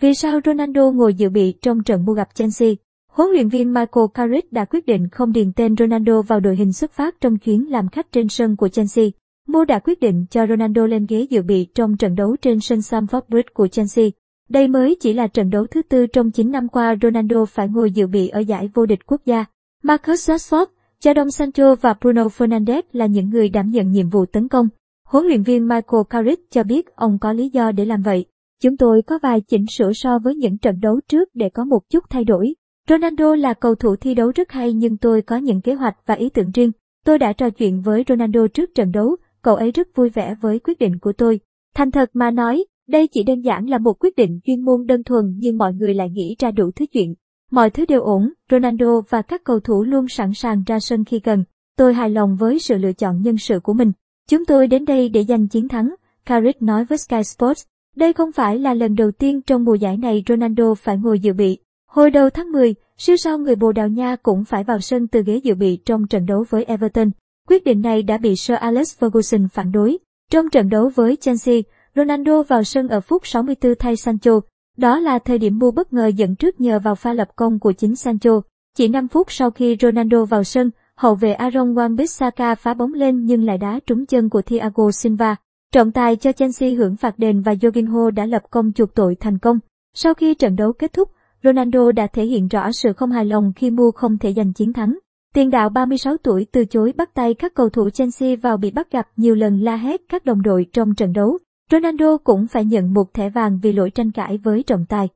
Vì sao Ronaldo ngồi dự bị trong trận mua gặp Chelsea? Huấn luyện viên Michael Carrick đã quyết định không điền tên Ronaldo vào đội hình xuất phát trong chuyến làm khách trên sân của Chelsea. Mô đã quyết định cho Ronaldo lên ghế dự bị trong trận đấu trên sân Stamford Bridge của Chelsea. Đây mới chỉ là trận đấu thứ tư trong 9 năm qua Ronaldo phải ngồi dự bị ở giải vô địch quốc gia. Marcus Rashford, Jadon Sancho và Bruno Fernandes là những người đảm nhận nhiệm vụ tấn công. Huấn luyện viên Michael Carrick cho biết ông có lý do để làm vậy. Chúng tôi có vài chỉnh sửa so với những trận đấu trước để có một chút thay đổi. Ronaldo là cầu thủ thi đấu rất hay nhưng tôi có những kế hoạch và ý tưởng riêng. Tôi đã trò chuyện với Ronaldo trước trận đấu, cậu ấy rất vui vẻ với quyết định của tôi. Thành thật mà nói, đây chỉ đơn giản là một quyết định chuyên môn đơn thuần nhưng mọi người lại nghĩ ra đủ thứ chuyện. Mọi thứ đều ổn, Ronaldo và các cầu thủ luôn sẵn sàng ra sân khi cần. Tôi hài lòng với sự lựa chọn nhân sự của mình. Chúng tôi đến đây để giành chiến thắng, Carrick nói với Sky Sports. Đây không phải là lần đầu tiên trong mùa giải này Ronaldo phải ngồi dự bị. Hồi đầu tháng 10, siêu sao người Bồ Đào Nha cũng phải vào sân từ ghế dự bị trong trận đấu với Everton. Quyết định này đã bị Sir Alex Ferguson phản đối. Trong trận đấu với Chelsea, Ronaldo vào sân ở phút 64 thay Sancho. Đó là thời điểm mua bất ngờ dẫn trước nhờ vào pha lập công của chính Sancho. Chỉ 5 phút sau khi Ronaldo vào sân, hậu vệ Aaron Wan-Bissaka phá bóng lên nhưng lại đá trúng chân của Thiago Silva. Trọng tài cho Chelsea hưởng phạt đền và Jorginho đã lập công chuộc tội thành công. Sau khi trận đấu kết thúc, Ronaldo đã thể hiện rõ sự không hài lòng khi mua không thể giành chiến thắng. Tiền đạo 36 tuổi từ chối bắt tay các cầu thủ Chelsea vào bị bắt gặp nhiều lần la hét các đồng đội trong trận đấu. Ronaldo cũng phải nhận một thẻ vàng vì lỗi tranh cãi với trọng tài.